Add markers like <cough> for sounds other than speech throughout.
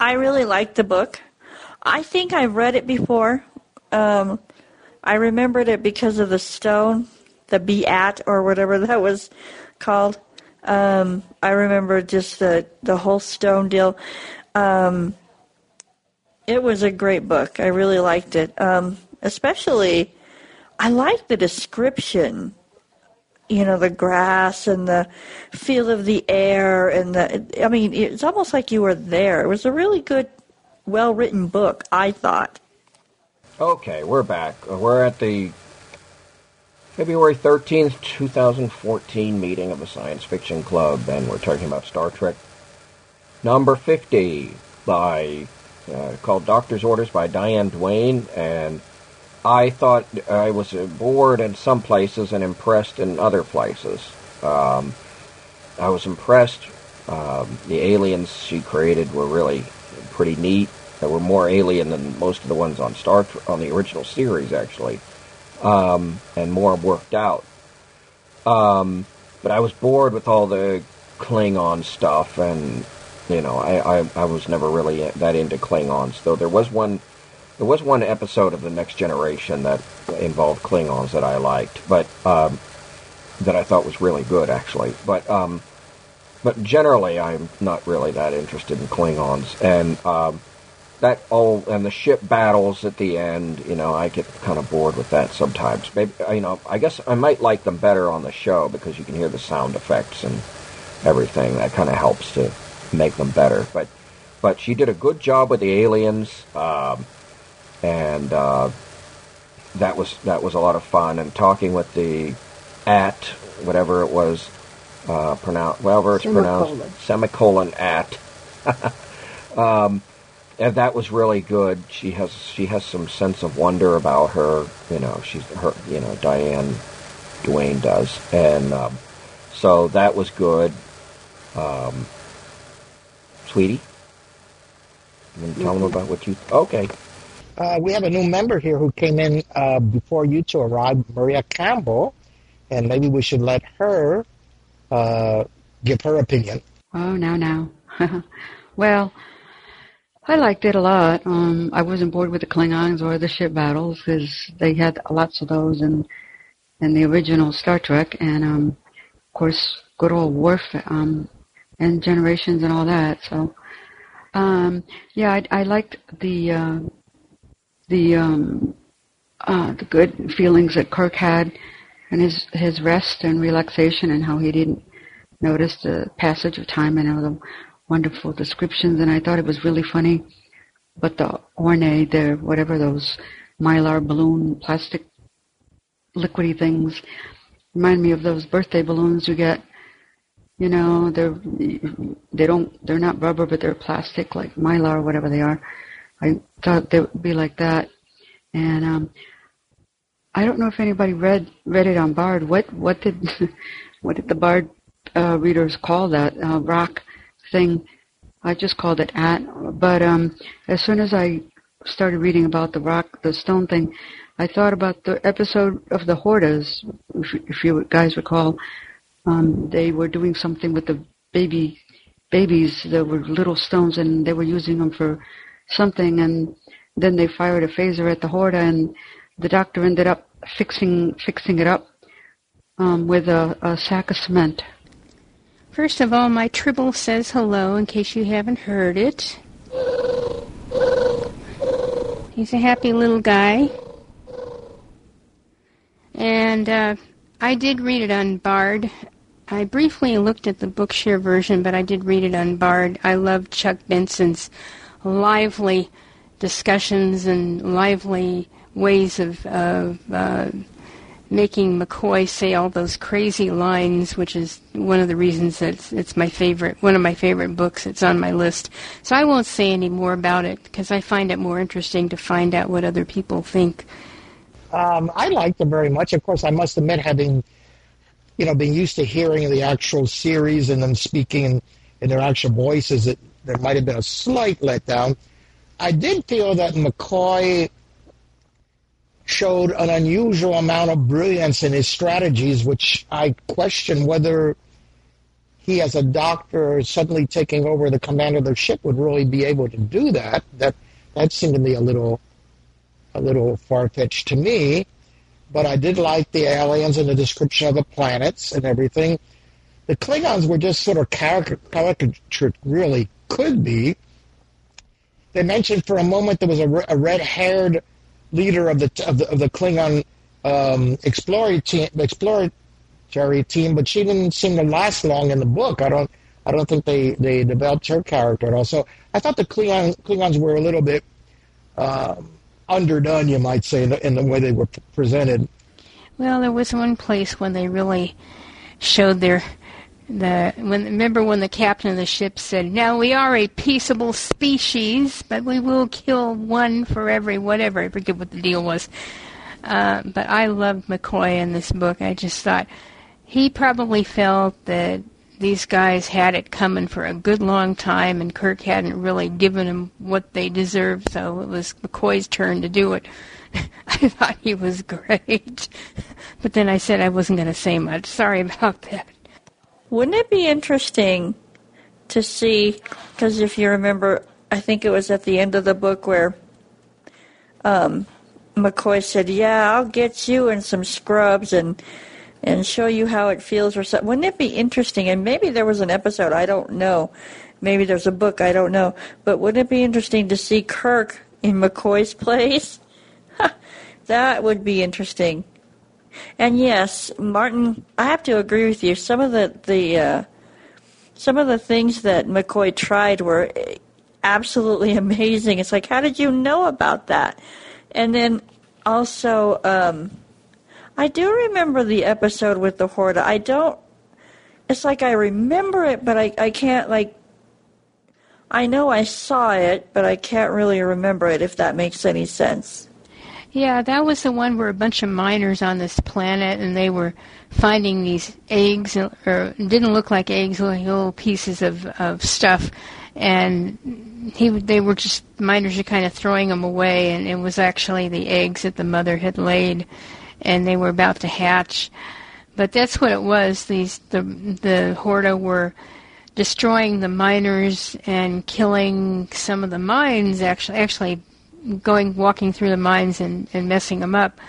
I really liked the book. I think I've read it before. Um, I remembered it because of the stone, the Beat or whatever <laughs> that was called. Um, I remember just the the whole stone deal. Um, it was a great book. I really liked it. Um, especially, I liked the description. You know, the grass and the feel of the air, and the. I mean, it's almost like you were there. It was a really good, well written book. I thought. Okay, we're back. We're at the February 13th, 2014 meeting of the Science Fiction Club, and we're talking about Star Trek number 50 by uh, called Doctor's Orders by Diane Duane, and I thought I was bored in some places and impressed in other places. Um, I was impressed. Um, the aliens she created were really pretty neat. They were more alien than most of the ones on Star on the original series, actually um, and more worked out. Um, but I was bored with all the Klingon stuff, and you know, I, I, I was never really that into Klingons. Though there was one there was one episode of the Next Generation that involved Klingons that I liked, but um, that I thought was really good actually. But um, but generally, I'm not really that interested in Klingons, and um, that all and the ship battles at the end, you know, I get kind of bored with that sometimes. Maybe you know, I guess I might like them better on the show because you can hear the sound effects and everything. That kind of helps to make them better. But but she did a good job with the aliens, um, and uh, that was that was a lot of fun. And talking with the at whatever it was uh, pronounced, whatever it's Semicolon. pronounced, semicolon at. <laughs> um, and that was really good. She has she has some sense of wonder about her. You know, she's her. You know, Diane Duane does, and um, so that was good. Um, sweetie, you tell them about what you? Okay. Uh, we have a new member here who came in uh, before you two arrived, Maria Campbell, and maybe we should let her uh, give her opinion. Oh, now, now. <laughs> well, I liked it a lot. Um, I wasn't bored with the Klingons or the ship battles because they had lots of those in in the original Star Trek, and um, of course, good old Worf um, and Generations and all that. So, um, yeah, I, I liked the uh, the um, uh, the good feelings that Kirk had, and his his rest and relaxation, and how he didn't notice the passage of time and all the wonderful descriptions, and I thought it was really funny. But the orne, the whatever those mylar balloon plastic liquidy things, remind me of those birthday balloons you get. You know, they're they don't they're not rubber, but they're plastic, like mylar, whatever they are. I thought they would be like that, and um, I don't know if anybody read read it on Bard. What what did <laughs> what did the Bard uh, readers call that uh, rock thing? I just called it at. But um, as soon as I started reading about the rock, the stone thing, I thought about the episode of the Hortas. If, if you guys recall, um, they were doing something with the baby babies. There were little stones, and they were using them for something. And then they fired a phaser at the Horta, and the doctor ended up fixing fixing it up um, with a, a sack of cement. First of all, my Tribble says hello in case you haven't heard it. He's a happy little guy. And uh, I did read it on Bard. I briefly looked at the Bookshare version, but I did read it on Bard. I love Chuck Benson's lively discussions and lively ways of, of uh, making McCoy say all those crazy lines, which is one of the reasons that it's, it's my favorite, one of my favorite books. It's on my list. So I won't say any more about it because I find it more interesting to find out what other people think. Um, I liked it very much. Of course, I must admit, having you know been used to hearing the actual series and them speaking in, in their actual voices, it there might have been a slight letdown. I did feel that McCoy showed an unusual amount of brilliance in his strategies, which I question whether he, as a doctor, suddenly taking over the command of the ship, would really be able to do that. That that seemed to me a little a little far fetched to me. But I did like the aliens and the description of the planets and everything. The Klingons were just sort of caricature, really could be. They mentioned for a moment there was a, a red-haired leader of the of the, of the Klingon um, exploratory team, exploratory team, but she didn't seem to last long in the book. I don't I don't think they, they developed her character at all. So I thought the Klingon, Klingons were a little bit um, underdone, you might say, in the, in the way they were presented. Well, there was one place when they really showed their the when remember when the captain of the ship said, "Now we are a peaceable species, but we will kill one for every whatever." I forget what the deal was. Uh, but I loved McCoy in this book. I just thought he probably felt that these guys had it coming for a good long time, and Kirk hadn't really given them what they deserved, so it was McCoy's turn to do it. <laughs> I thought he was <laughs> great. but then I said I wasn't going to say much. Sorry about that. Wouldn't it be interesting to see, because if you remember, I think it was at the end of the book where um, McCoy said, Yeah, I'll get you and some scrubs and and show you how it feels or something. Wouldn't it be interesting? And maybe there was an episode, I don't know. Maybe there's a book, I don't know. But wouldn't it be interesting to see Kirk in McCoy's <laughs> place? <laughs> that would be interesting. And yes, Martin, I have to agree with you. Some of the the uh, some of the things that McCoy tried were absolutely <laughs> amazing. It's like, how did you know about that? And then also, um, I do remember the episode with the Horta. I don't. It's like I remember it, but I I can't like. I know I saw it, but I can't really remember it. If that makes any sense. Yeah, that was the one where a bunch of miners on this planet, and they were finding these eggs, or didn't look like eggs, little pieces of of stuff, and he they were just miners are kind of throwing them away, and it was actually the eggs that the mother had laid, and they were about to hatch. But that's what it was. These the the Horta were destroying the miners and killing some of the mines. Actually, actually going walking through the mines and, and messing them up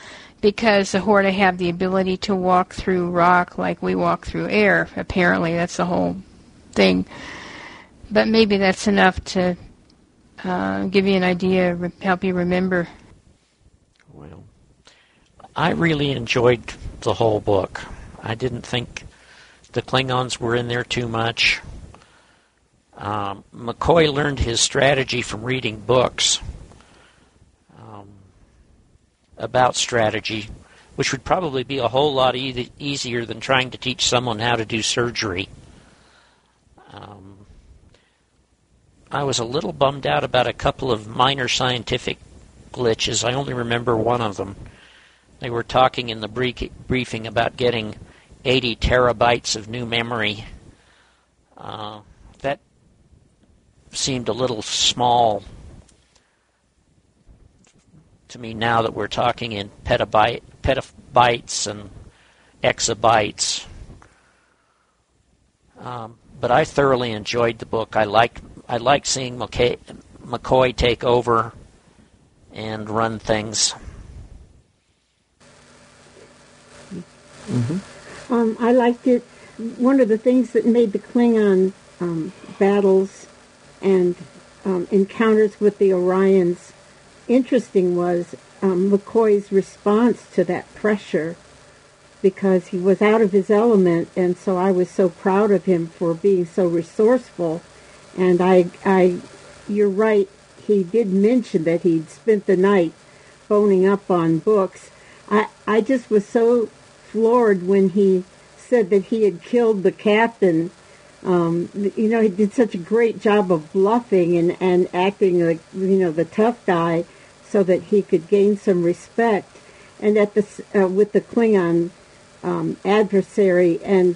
because the Horta have the ability to walk through rock like we walk through air. Apparently, that's the whole thing. But maybe that's enough to uh, give you an idea, help you remember. Well, I really enjoyed the whole book. I didn't think the Klingons were in there too much. Um, McCoy learned his strategy from reading books about strategy, which would probably be a whole lot e- easier than trying to teach someone how to do surgery. Um, I was a little bummed out about a couple of minor scientific glitches. I only remember one of them. They were talking in the briefing about getting 80 terabytes of new memory. Uh, that seemed a little small to me now that we're talking in petabyte, petabytes and exabytes. Um, but I thoroughly enjoyed the book. I liked I liked seeing McKay, McCoy take over and run things. Mm-hmm. Um, I liked it. One of the things that made the Klingon um, battles and um, encounters with the Orions interesting was um, McCoy's response to that pressure because he was out of his element, and so I was so proud of him for being so resourceful. And I, I, you're right. He did mention that he'd spent the night phoning up on books. I, I just was so floored when he said that he had killed the captain. Um, you know, he did such a great job of bluffing and, and acting like, you know, the tough guy so that he could gain some respect, and at the uh, with the Klingon um, adversary. And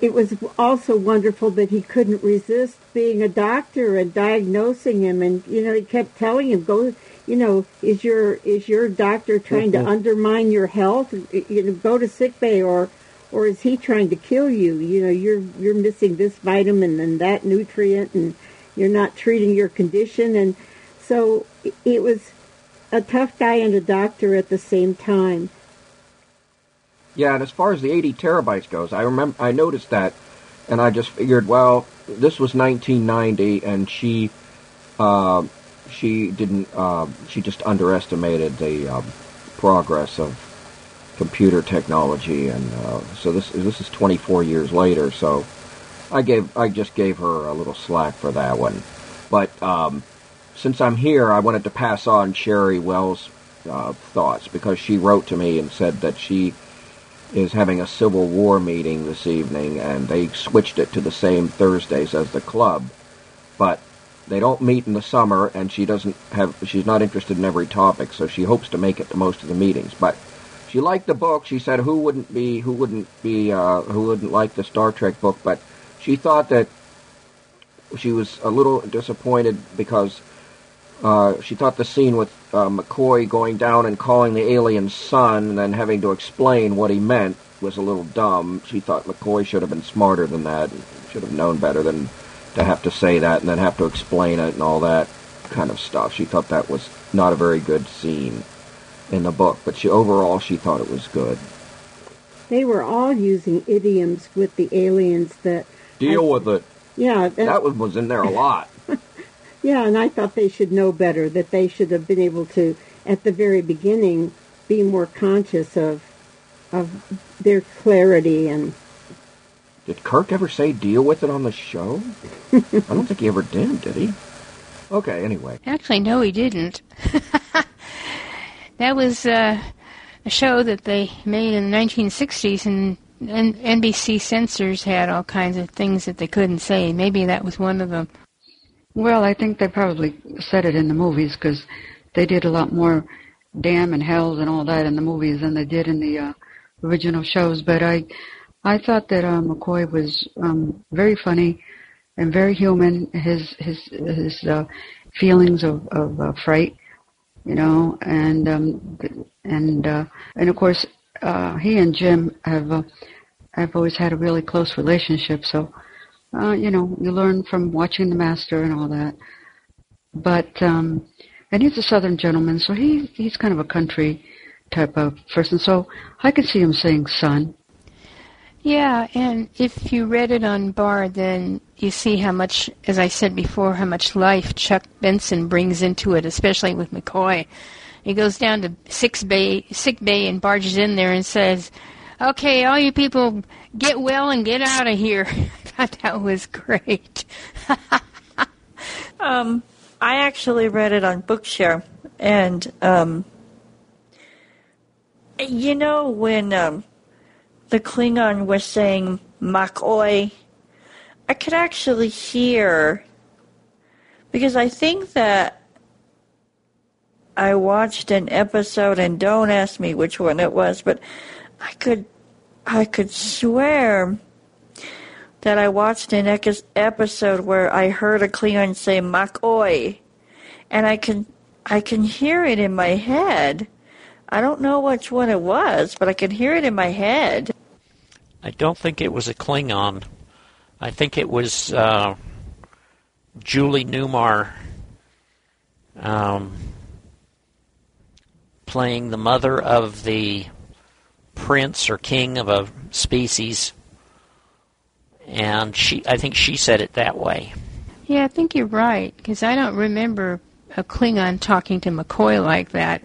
it was also wonderful that he couldn't resist being a doctor and diagnosing him. And you know, he kept telling him, "Go, you know, is your is your doctor trying mm-hmm. to undermine your health? You know, go to sick bay or." or is he trying to kill you? You know, you're you're missing this vitamin and that nutrient, and you're not treating your condition, and so it was a tough guy and a doctor at the same time. Yeah, and as far as the 80 terabytes goes, I remember I noticed that, and I just figured, well, this was 1990, and she, uh, she didn't, uh, she just underestimated the um, progress of computer technology, and uh, so this this is 24 years later. So I gave I just gave her a little slack for that one, but um, since I'm here, I wanted to pass on Sherry Wells' uh, thoughts because she wrote to me and said that she is having a Civil War meeting this evening, and they switched it to the same Thursdays as the club, but they don't meet in the summer, and she doesn't have she's not interested in every topic, so she hopes to make it to most of the meetings. But she liked the book. She said who wouldn't be who wouldn't be uh, who wouldn't like the Star Trek book, but she thought that she was a little disappointed because uh, she thought the scene with uh, McCoy going down and calling the alien son and then having to explain what he meant was a little dumb. She thought McCoy should have been smarter than that, should have known better than to have to say that and then have to explain it and all that kind of stuff. She thought that was not a very good scene in the book, but she overall she thought it was good. They were all using idioms with the aliens that deal I, with it. Yeah, that, that was in there a lot. Yeah, and I thought they should know better, that they should have been able to, at the very beginning, be more conscious of of their clarity and did Kirk ever say deal with it on the show? I don't think he ever did, did he? Okay, anyway. Actually, no, he didn't. <laughs> that was uh, a show that they made in the 1960s, and, and NBC censors had all kinds of things that they couldn't say. Maybe that was one of them. Well, I think they probably said it in the movies because they did a lot more damn and hells and all that in the movies than they did in the uh, original shows. But I, I thought that uh, McCoy was um, very funny and very human. His his his uh, feelings of of uh, fright, you know, and um, and uh, and of course uh, he and Jim have uh, have always had a really close relationship. So uh, you know, you learn from watching the master and all that. But um, and he's a southern gentleman, so he he's kind of a country type of person. So I could see him saying son. Yeah, and if you read it on Bard, then you see how much, as I said before, how much life Chuck Benson brings into it, especially with McCoy. He goes down to sick bay, sick bay, and barges in there and says, "Okay, all you people, get well and get out of here." <laughs> that was great. <laughs> um, I actually read it on Bookshare, and um, you know when um, the Klingon was saying "makoi," I could actually hear because I think that I watched an episode, and don't ask me which one it was, but I could I could swear that I watched an episode where I heard a Klingon say "makoi," and I can I can hear it in my head. I don't know which one it was, but I can hear it in my head. I don't think it was a Klingon. I think it was uh, Julie Newmar um, playing the mother of the prince or king of a species and she I think she said it that way. Yeah, I think you're right because I don't remember a Klingon talking to McCoy like that.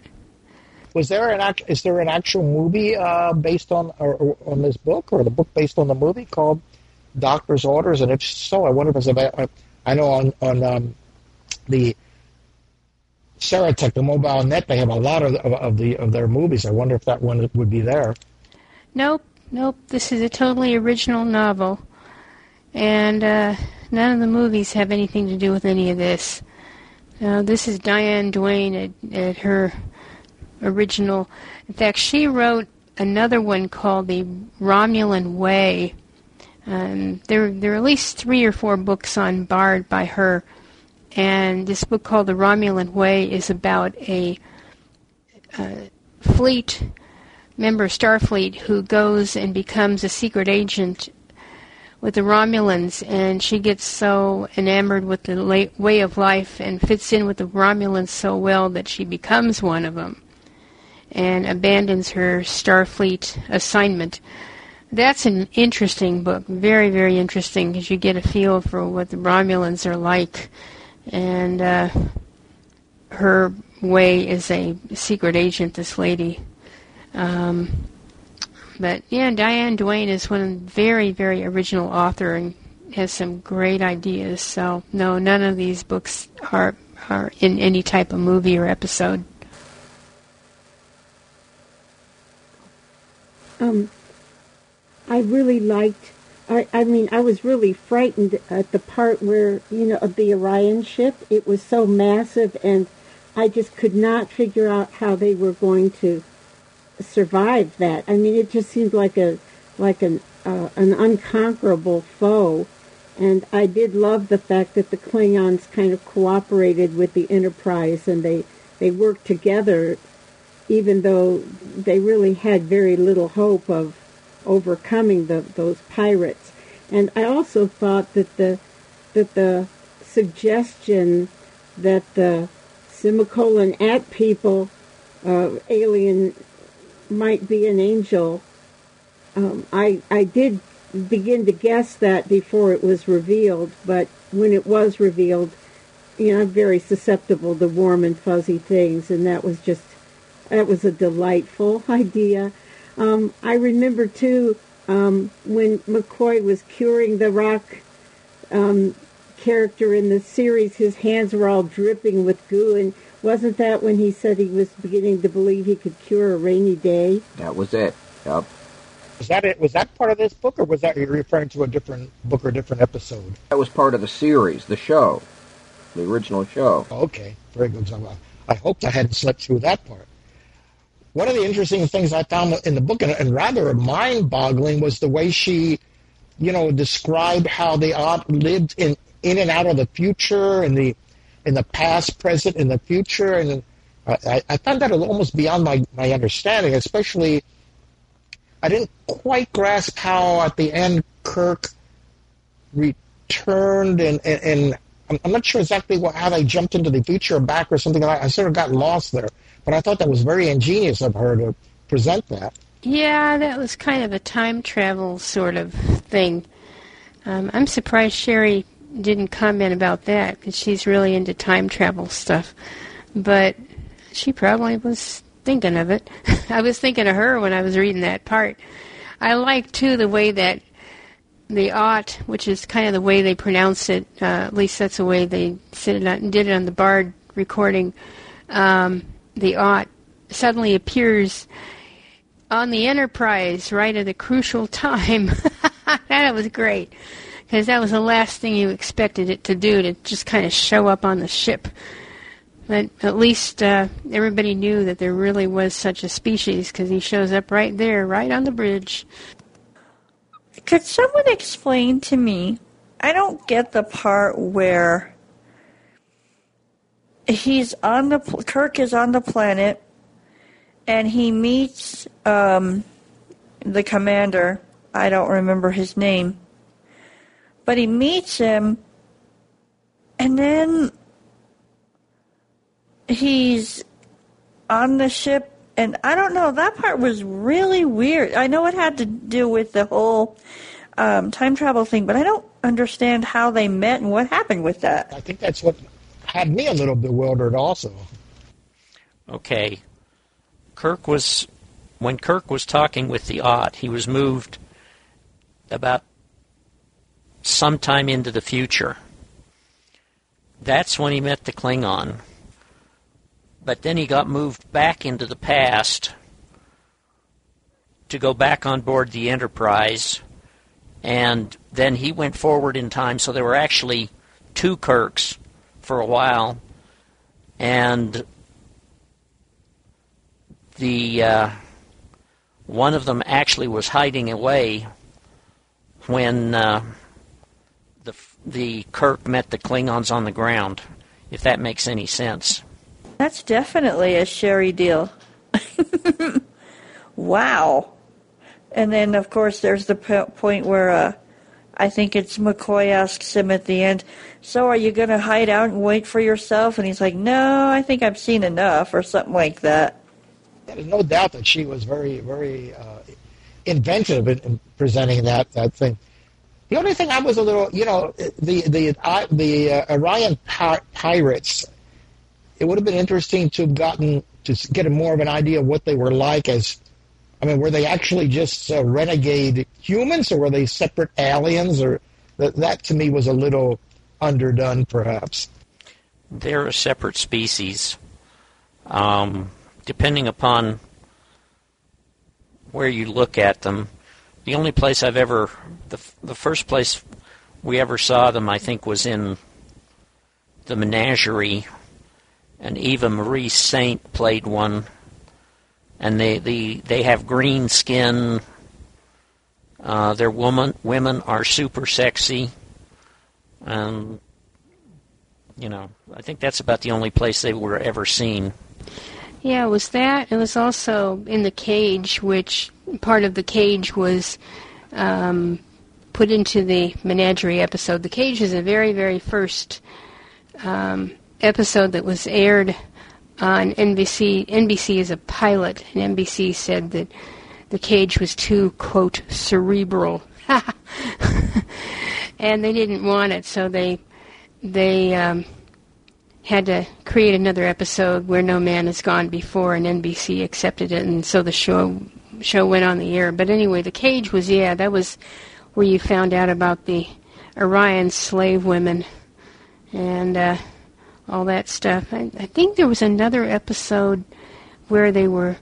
Was there an act, is there an actual movie uh, based on or, or, on this book or the book based on the movie called Doctor's Orders? And if so, I wonder if it's about. I know on on um, the Serotek, the mobile net, they have a lot of, of, of the of their movies. I wonder if that one would be there. Nope, nope. This is a totally original novel and uh, none of the movies have anything to do with any of this. Now, this is Diane Duane at, at her original. In fact, she wrote another one called The Romulan Way. Um, there, there are at least three or four books on Bard by her, and this book called The Romulan Way is about a, fleet member of Starfleet who goes and becomes a secret agent with the Romulans, and she gets so enamored with the la- way of life and fits in with the Romulans so well that she becomes one of them and abandons her Starfleet assignment. That's an interesting book, very, very interesting, because you get a feel for what the Romulans are like, and uh, her way is a secret agent, this lady. Um, but yeah, Diane Duane is one very, very original author and has some great ideas. So no, none of these books are are in any type of movie or episode. Um, I really liked. I, I mean, I was really frightened at the part where you know of the Orion ship. It was so massive, and I just could not figure out how they were going to survive that. I mean, it just seemed like a like an uh, an unconquerable foe. And I did love the fact that the Klingons kind of cooperated with the Enterprise and they they worked together, even though they really had very little hope of overcoming the, those pirates. And I also thought that the that the suggestion that the semicolon at people uh, alien might be an angel. Um, I I did begin to guess that before it was revealed, but when it was revealed, you know, I'm very susceptible to warm and fuzzy things, and that was just that was a delightful <laughs> idea. Um, I remember too um, when McCoy was curing the rock um, character in the series, his hands were all dripping with goo, and wasn't that when he said he was beginning to believe he could cure a rainy day? That was it. Yep. Was that it? Was that part of this book, or was that you referring to a different book or a different episode? That was part of the series, the show, the original show. Okay, very good. So I hoped I hadn't slept through that part. One of the interesting things I found in the book, and, and rather mind-boggling, was the way she, you know, described how they lived in in and out of the future and the in the past, present, and the future, and uh, I, I found that almost beyond my my understanding. Especially, I didn't quite grasp how at the end Kirk returned, and and, and I'm, I'm not sure exactly what, how they jumped into the future or back or something like that. I sort of got lost there, but I thought that was very ingenious of her to present that. Yeah, that was kind of a time travel sort of thing. Um, I'm surprised Sherry didn't comment about that because she's really into time travel stuff. But she probably was thinking of it. <laughs> I was thinking of her when I was reading that part. I like too the way that the ought, which is kind of the way they pronounce it. Uh, at least that's the way they it did it on the Bard recording. Um, the ought suddenly appears on the Enterprise right at a crucial time. <laughs> that was great because that was the last thing you expected it to do to just kind of show up on the ship. But at least uh, everybody knew that there really was such a species because he shows up right there, right on the bridge. Could someone explain to me? I don't get the part where he's on the Kirk is on the planet, and he meets um, the commander. I don't remember his name, but he meets him, and then he's on the ship and I don't know. That part was really weird. I know it had to do with the whole um, time travel thing, but I don't understand how they met and what happened with that. I think that's what had me a little bewildered, also. Okay, Kirk was when Kirk was talking with the Ought, he was moved about sometime into the future. That's when he met the Klingon but then he got moved back into the past to go back on board the Enterprise, and then he went forward in time. So there were actually two Kirks for a while, and the uh, one of them actually was hiding away when uh, the the Kirk met the Klingons on the ground. If that makes any sense. That's definitely a Sherry deal. <laughs> wow. And then, of course, there's the point where uh, I think it's McCoy asks him at the end, So are you going to hide out and wait for yourself? And he's like, No, I think I've seen enough, or something like that. There's no doubt that she was very, very uh, inventive in, in, presenting that, that thing. The only thing I was a little, you know, the the uh, the uh, Orion pirates. It would have been interesting to have gotten to get a more of an idea of what they were like as I mean, were they actually just uh, renegade humans, or were they separate aliens? Or that, that to me was a little underdone, perhaps. They're a separate species. Um, depending upon where you look at them, the only place I've ever, the the first place we ever saw them, I think, was in the Menagerie, and Eva Marie Saint played one and they the they have green skin. Uh, their woman women are super sexy, and you know I think that's about the only place they were ever seen. Yeah, it was that. It was also in the cage, which part of the cage was um, put into the menagerie episode. The cage is the very, very first um, episode that was aired on NBC. NBC is a pilot, and NBC said that the cage was too, quote, cerebral. <laughs> and they didn't want it, so they they um, had to create another episode where no man has gone before, and NBC accepted it, and so the show show went on the air. But anyway, the cage was yeah, that was where you found out about the Orion slave women, and uh, all that stuff. I, I think there was another episode where they were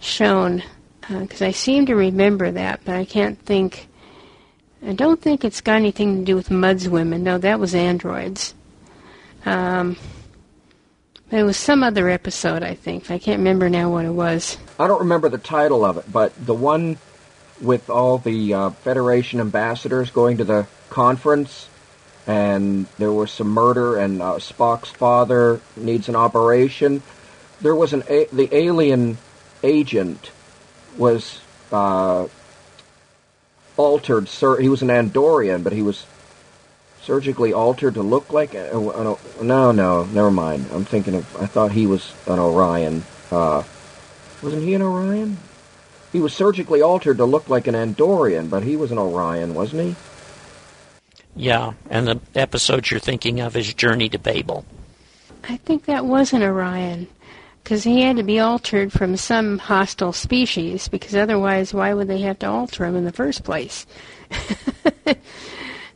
shown because uh, I seem to remember that, but I can't think. I don't think it's got anything to do with Mudd's women. No, that was androids. Um, it was some other episode, I think. I can't remember now what it was. I don't remember the title of it, but the one with all the uh, Federation ambassadors going to the conference and there was some murder, and uh, Spock's father needs an operation. There was an a- the alien agent was uh, altered. Sir, he was an Andorian, but he was surgically altered to look like. A, a, a, no, no, never mind. I'm thinking of. I thought he was an Orion. Uh, wasn't he an Orion? He was surgically altered to look like an Andorian, but he was an Orion, wasn't he? Yeah, and the episode you're thinking of is Journey to Babel. I think that was an Orion, because he had to be altered from some hostile species, because otherwise, why would they have to alter him in the first place? <laughs>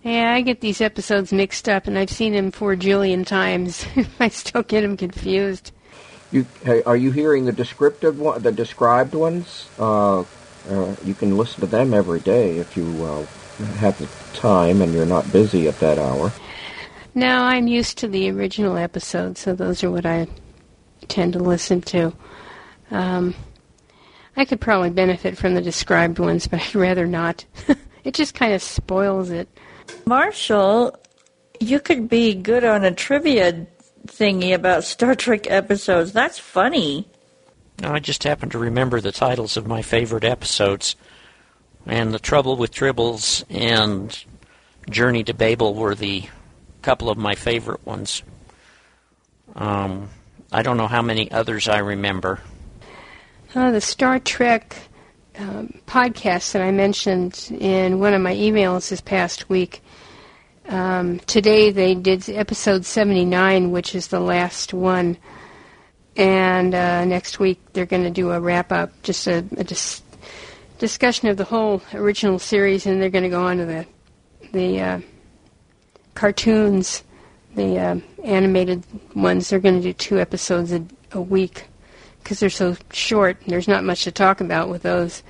yeah, I get these episodes mixed up, and I've seen them four jillion times. <laughs> I still get them confused. You, are you hearing the descriptive one, the described ones? Uh, uh, you can listen to them every day if you uh, have the time and you're not busy at that hour. No, I'm used to the original episodes, so those are what I tend to listen to. Um, I could probably benefit from the described ones, but <laughs> I'd rather not. <laughs> it just kind of spoils it. Marshall, you could be good on a trivia thingy about Star Trek episodes. That's funny. I just happen to remember the titles of my favorite episodes. And the trouble with Tribbles and Journey to Babel were the couple of my favorite ones. Um, I don't know how many others I remember. Uh, the Star Trek um, podcast that I mentioned in one of my emails this past week. Um, today they did episode 79, which is the last one. And uh, next week they're going to do a wrap up, just a, a discussion of the whole original series, and they're going to go on to the the uh, cartoons, the uh, animated ones. They're going to do two episodes a, a week because they're so short. There's not much to talk about with those.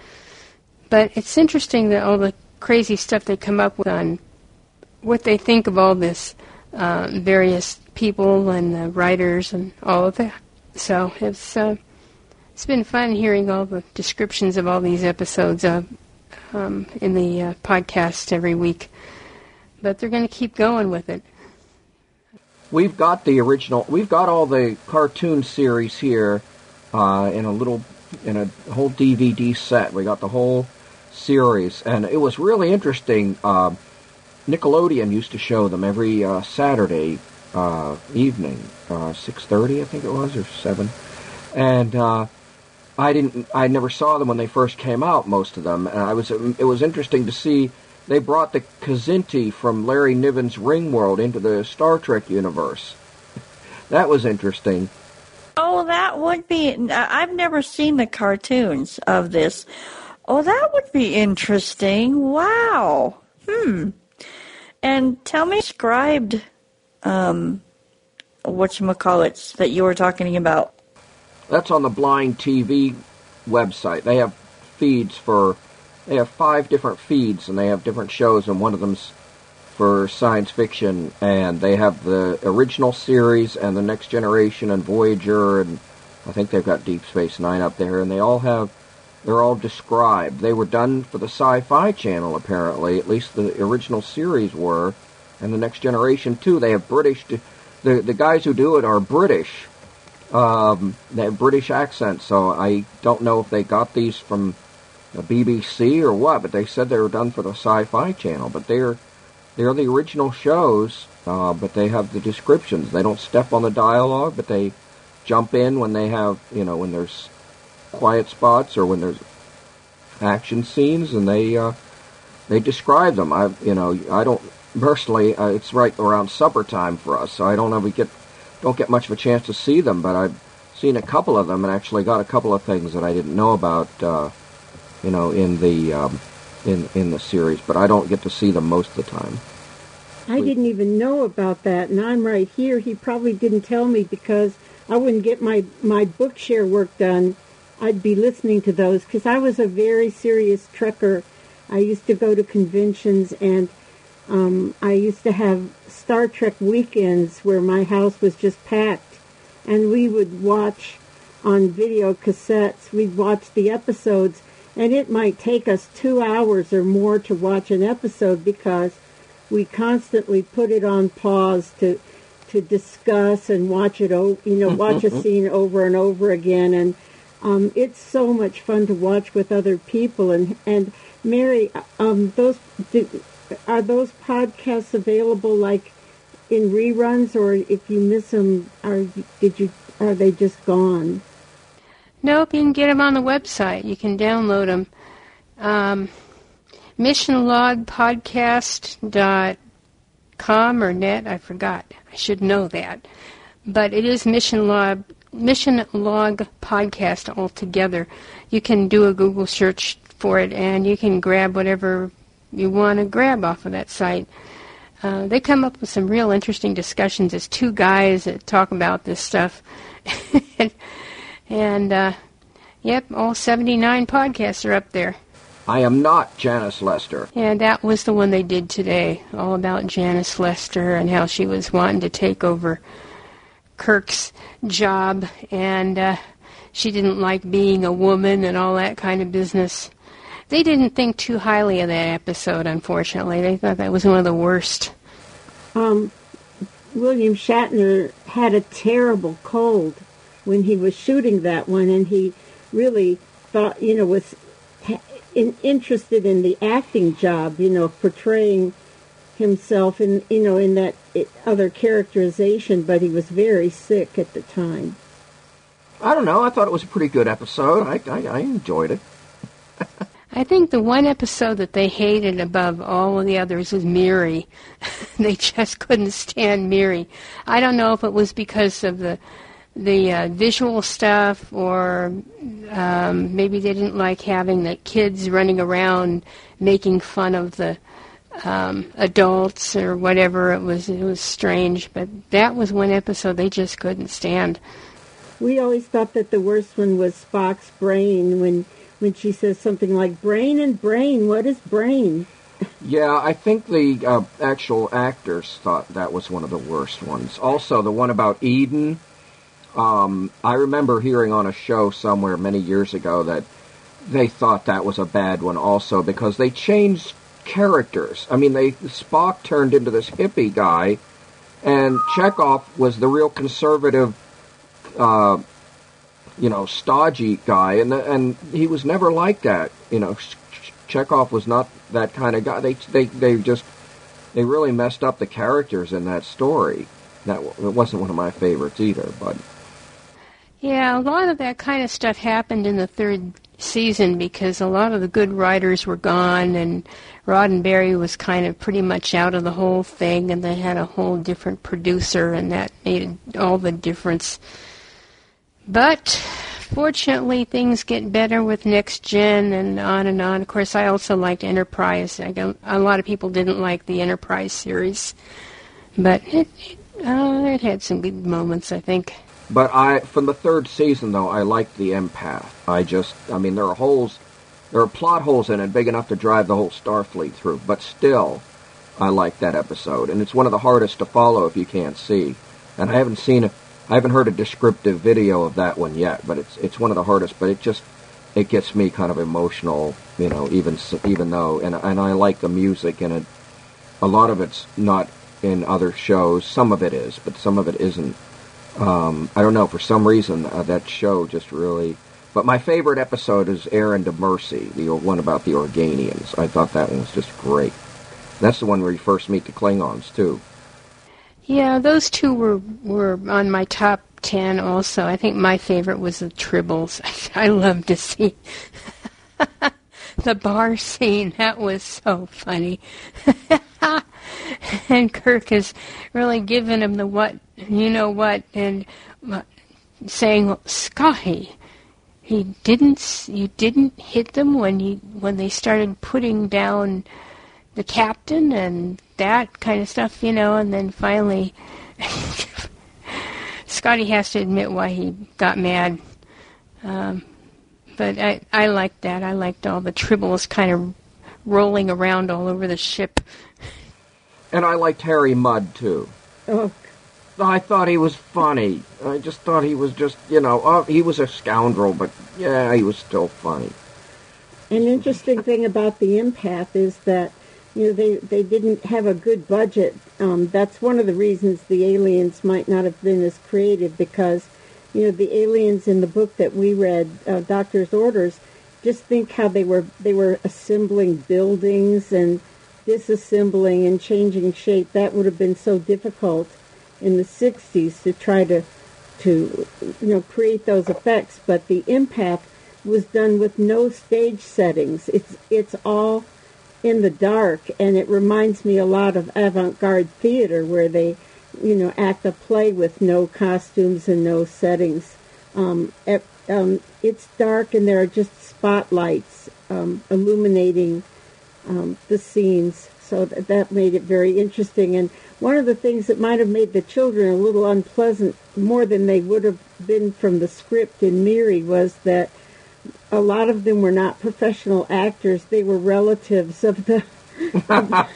But it's interesting that all the crazy stuff they come up with on what they think of all this, uh, various people and the writers and all of that. So it's uh, it's been fun hearing all the descriptions of all these episodes uh, um, in the uh, podcast every week. But they're going to keep going with it. We've got the original. We've got all the cartoon series here uh, in a little in a whole DVD set. We got the whole series, and it was really interesting. Uh, Nickelodeon used to show them every uh, Saturday uh, evening, uh, six thirty, I think it was, or seven, and uh, I didn't, I never saw them when they first came out. Most of them, and I was, it was interesting to see. They brought the Kzinti from Larry Niven's Ringworld into the Star Trek universe. that was interesting. Oh, that would be. I've never seen the cartoons of this. Oh, that would be interesting. Wow. Hmm. And tell me, described, um, whatchamacallits that you were talking about. That's on the Blind TV website. They have feeds for, they have five different feeds and they have different shows and one of them's for science fiction and they have the original series and the Next Generation and Voyager and I think they've got Deep Space Nine up there and they all have they're all described. They were done for the Sci-Fi Channel, apparently. At least the original series were, and the Next Generation too. They have British. The the guys who do it are British. Um, they have British accents, so I don't know if they got these from the BBC or what. But they said they were done for the Sci-Fi Channel. But they're they're the original shows, uh, but they have the descriptions. They don't step on the dialogue, but they jump in when they have you know when there's quiet spots or when there's action scenes, and they uh, they describe them. I you know I don't personally. Uh, it's right around supper time for us, so I don't ever get don't get much of a chance to see them. But I've seen a couple of them and actually got a couple of things that I didn't know about. Uh, you know, in the um, in in the series, but I don't get to see them most of the time. I didn't even know about that, and I'm right here. He probably didn't tell me because I wouldn't get my my Bookshare work done I'd be listening to those because I was a very serious trekker. I used to go to conventions and um, I used to have Star Trek weekends where my house was just packed, and we would watch on video cassettes. We'd watch the episodes, and it might take us two hours or more to watch an episode because we constantly put it on pause to to discuss and watch it. You know, watch a <laughs> scene over and over again, and um, it's so much fun to watch with other people. And and Mary, um, those do, are those podcasts available like in reruns, or if you miss them, are did you are they just gone? Nope, you can get them on the website. You can download them. Um, missionlogpodcast.com or net, I forgot. I should know that. But it is Mission Log Mission Log podcast altogether. You can do a Google search for it and you can grab whatever you want to grab off of that site. Uh, they come up with some real interesting discussions as two guys that talk about this stuff. <laughs> and, uh, yep, all 79 podcasts are up there. I am not Janice Lester. And that was the one they did today, all about Janice Lester and how she was wanting to take over Kirk's job, and uh, she didn't like being a woman and all that kind of business. They didn't think too highly of that episode, unfortunately. They thought that was one of the worst. Um, William Shatner had a terrible cold when he was shooting that one, and he really thought, you know, was in, interested in the acting job, you know, portraying himself in you know in that other characterization, but he was very sick at the time. I don't know. I thought it was a pretty good episode. I I, I enjoyed it. <laughs> I think the one episode that they hated above all of the others was Miri. <laughs> they just couldn't stand Miri. I don't know if it was because of the the uh, visual stuff, or um, maybe they didn't like having the kids running around making fun of the um, adults or whatever. It was it was strange, but that was one episode they just couldn't stand. We always thought that the worst one was Spock's brain when when she says something like "brain and brain." What is brain? Yeah, I think the uh, actual actors thought that was one of the worst ones. Also, the one about Eden. Um, I remember hearing on a show somewhere many years ago that they thought that was a bad one also because they changed characters. I mean, they Spock turned into this hippie guy, and Chekhov was the real conservative uh, you know, stodgy guy, and and he was never like that. You know, Chekhov was not that kind of guy. They they they just they really messed up the characters in that story. That it wasn't one of my favorites either, but yeah, a lot of that kind of stuff happened in the third season because a lot of the good writers were gone and Roddenberry was kind of pretty much out of the whole thing and they had a whole different producer and that made all the difference. But fortunately things get better with next gen and on and on. Of course I also liked Enterprise. I don't, a lot of people didn't like the Enterprise series. But it, it, uh, it had some good moments, I think. But I, from the third season though, I liked the empath. I just, I mean, there are holes, there are plot holes in it big enough to drive the whole Starfleet through. But still, I like that episode, and it's one of the hardest to follow if you can't see. And I haven't seen, a, I haven't heard a descriptive video of that one yet. But it's it's one of the hardest. But it just, it gets me kind of emotional, you know, even even though, and and I like the music and it. A lot of it's not in other shows. Some of it is, but some of it isn't. Um, I don't know. For some reason, uh, that show just really. But my favorite episode is Errand of Mercy, the one about the Organians. I thought that one was just great. That's the one where you first meet the Klingons too. Yeah, those two were were on my top ten. Also, I think my favorite was the Tribbles. <laughs> I I love to see <laughs> the bar scene. That was so funny. <laughs> and Kirk is really giving him the what, you know what, and saying, Scotty, he didn't, you didn't hit them when you when they started putting down the captain and that kind of stuff, you know, and then finally. <laughs> Scotty has to admit why he got mad. Um, but I, I liked that. I liked all the tribbles kind of rolling around all over the ship. And I liked Harry Mudd too. Oh. I thought he was funny. I just thought he was just, you know, uh, he was a scoundrel, but yeah, he was still funny. An interesting thing about the empath is that, you know, they, they didn't have a good budget. Um, that's one of the reasons the aliens might not have been as creative because, you know, the aliens in the book that we read, uh, Doctor's Orders, just think how they were they were assembling buildings and disassembling and changing shape, that would have been so difficult in the 60s to try to, to you know, create those effects. But the empath was done with no stage settings. It's, it's all in the dark, and it reminds me a lot of avant-garde theater where they, you know, act a play with no costumes and no settings. Um, it, um, it's dark, and there are just spotlights um, illuminating um, the scenes. So that, that made it very interesting. And one of the things that might have made the children a little unpleasant, more than they would have been from the script in Miri, was that a lot of them were not professional actors. They were relatives of the <laughs>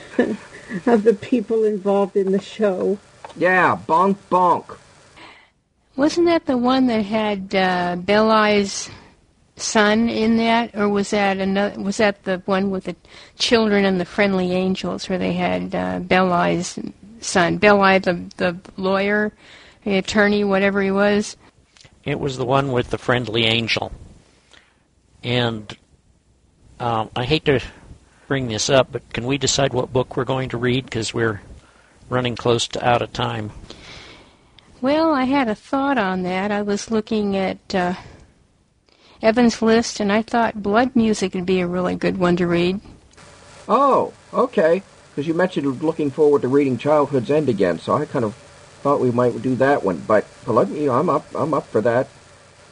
of, the people involved in the show. Yeah, bonk bonk. Wasn't that the one that had uh, Belli's son in that, or was that another? Was that the one with the children and the friendly angels, where they had uh, Belli's son, Belli, the the lawyer, the attorney, whatever he was? It was the one with the friendly angel, and um, I hate to bring this up, but can we decide what book we're going to read because we're running close to out of time? Well, I had a thought on that. I was looking at. Uh, Evan's list, and I thought Blood Music would be a really good one to read. Oh, okay. Because you mentioned looking forward to reading Childhood's End again, so I kind of thought we might do that one. But Blood, you know, I'm up. I'm up for that.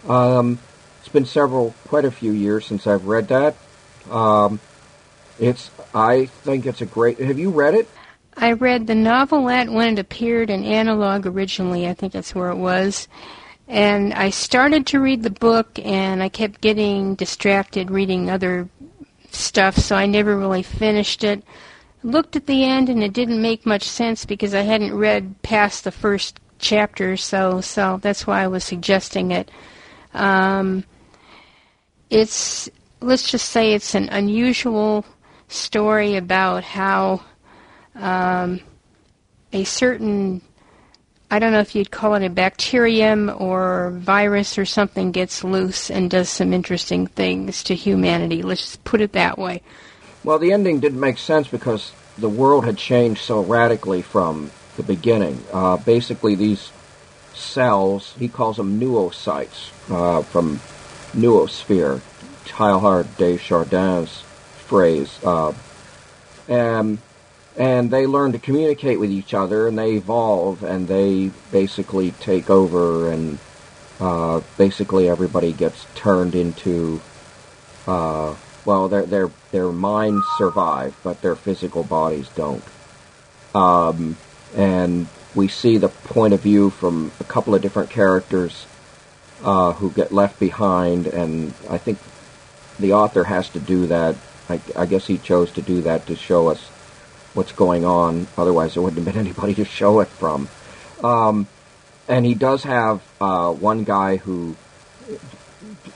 Um, it's been several, quite a few years since I've read that. Um, it's. I think it's a great. Have you read it? I read the novelette when it appeared in Analog originally. I think that's where it was. And I started to read the book, and I kept getting distracted reading other stuff, so I never really finished it. Looked at the end, and it didn't make much sense because I hadn't read past the first chapter, so so that's why I was suggesting it. Um, it's let's just say it's an unusual story about how um, a certain I don't know if you'd call it a bacterium or virus or something gets loose and does some interesting things to humanity. Let's just put it that way. Well, the ending didn't make sense because the world had changed so radically from the beginning. Uh, basically, these cells, he calls them noocytes, uh, from noosphere, Teilhard de Chardin's phrase. Uh, and, and they learn to communicate with each other, and they evolve, and they basically take over, and uh, basically everybody gets turned into uh, well, their their their minds survive, but their physical bodies don't. Um, and we see the point of view from a couple of different characters uh, who get left behind, and I think the author has to do that. I, I, guess he chose to do that to show us what's going on. Otherwise, there wouldn't have been <laughs> anybody to show it from. Um, and he does have uh, one guy who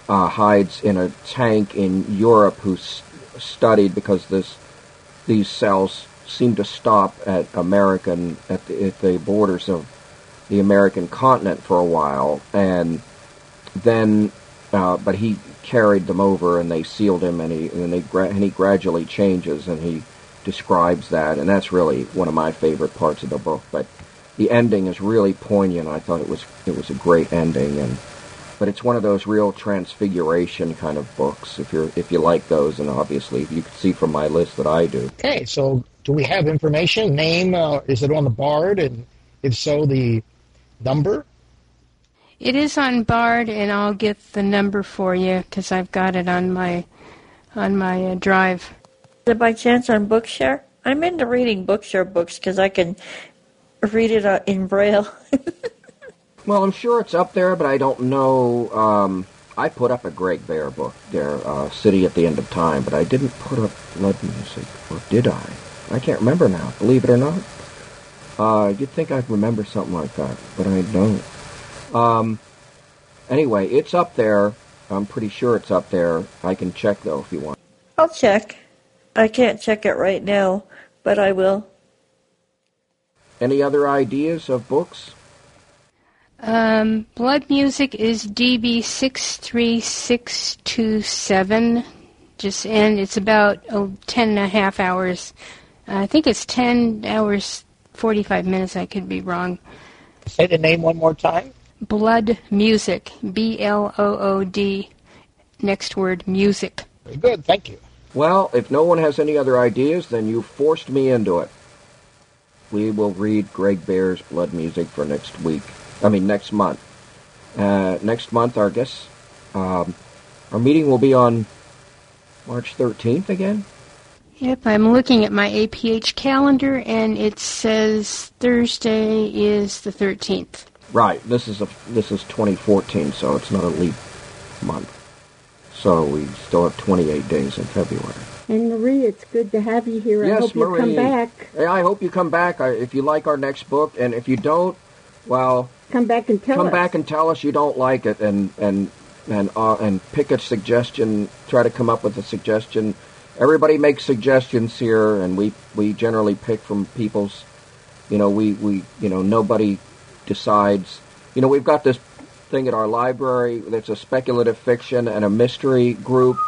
uh, hides in a tank in Europe who's studied because this these cells seem to stop at American at the, at the borders of the American continent for a while, and then uh, but he carried them over and they sealed him, and he and they gra- and he gradually changes, and he describes that, and that's really one of my favorite parts of the book. But the ending is really poignant. I thought it was it was a great ending, and but it's one of those real transfiguration kind of books. If you're if you like those, and obviously you can see from my list that I do. Okay, so do we have information? Name uh, is it on the Bard, and if so, the number? It is on Bard, and I'll get the number for you because I've got it on my on my uh, drive. Is it by chance on Bookshare? I'm into reading Bookshare books because I can read it uh, in Braille. <laughs> Well, I'm sure it's up there, but I don't know. Um, I put up a Greg Bear book there, uh, City at the End of Time, but I didn't put up Blood Music, or did I? I can't remember now, believe it or not. Uh, you'd think I'd remember something like that, but I don't. Um, anyway, it's up there. I'm pretty sure it's up there. I can check, though, if you want. I'll check. I can't check it right now, but I will. Any other ideas of books? Um, blood music is DB six three six two seven. Just and it's about oh, ten and a half hours. I think it's ten hours forty five minutes. I could be wrong. Say the name one more time. Blood music. B L O O D. Next word music. Very good. Thank you. Well, if no one has any other ideas, then you forced me into it. We will read Greg Bear's Blood Music for next week. I mean, next month. Uh, next month, our guess, um, our meeting will be on March 13th again. Yep, I'm looking at my APH calendar, and it says Thursday is the 13th. Right. This is a this is 2014, so it's not a leap month. So we still have 28 days in February. And Marie, it's good to have you here. Yes, I hope Marie. you come back. I hope you come back. I, if you like our next book, and if you don't, well, come back and tell come us. back and tell us you don't like it, and and and uh, and pick a suggestion. Try to come up with a suggestion. Everybody makes suggestions here, and we we generally pick from people's. You know, we we you know nobody decides. You know, we've got this thing at our library that's a speculative fiction and a mystery group,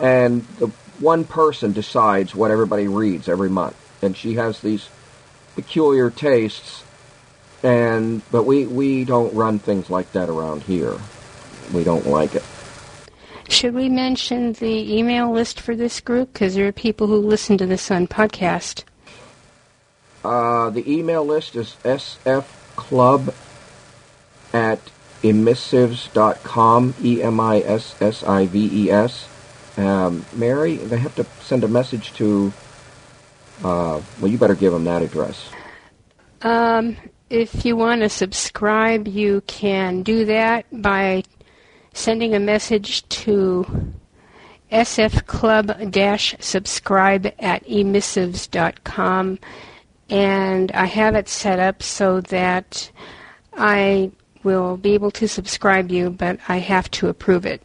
and the one person decides what everybody reads every month, and she has these peculiar tastes and but we we don't run things like that around here. We don't like it. Should we mention the email list for this group? Because there are people who listen to this on podcast. Uh, the email list is sfclub at emissives.com, E-M-I-S-S-I-V-E-S. Um, Mary, they have to send a message to, uh, well, you better give them that address. Um, if you want to subscribe, you can do that by sending a message to sfclub-subscribe at emissives.com. And I have it set up so that I will be able to subscribe you, but I have to approve it.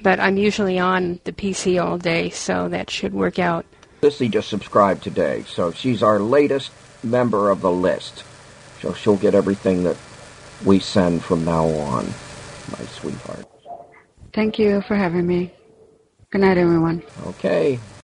But I'm usually on the PC all day, so that should work out. Lissy just subscribed today, so she's our latest member of the list. So she'll get everything that we send from now on, my sweetheart. Thank you for having me. Good night, everyone. Okay.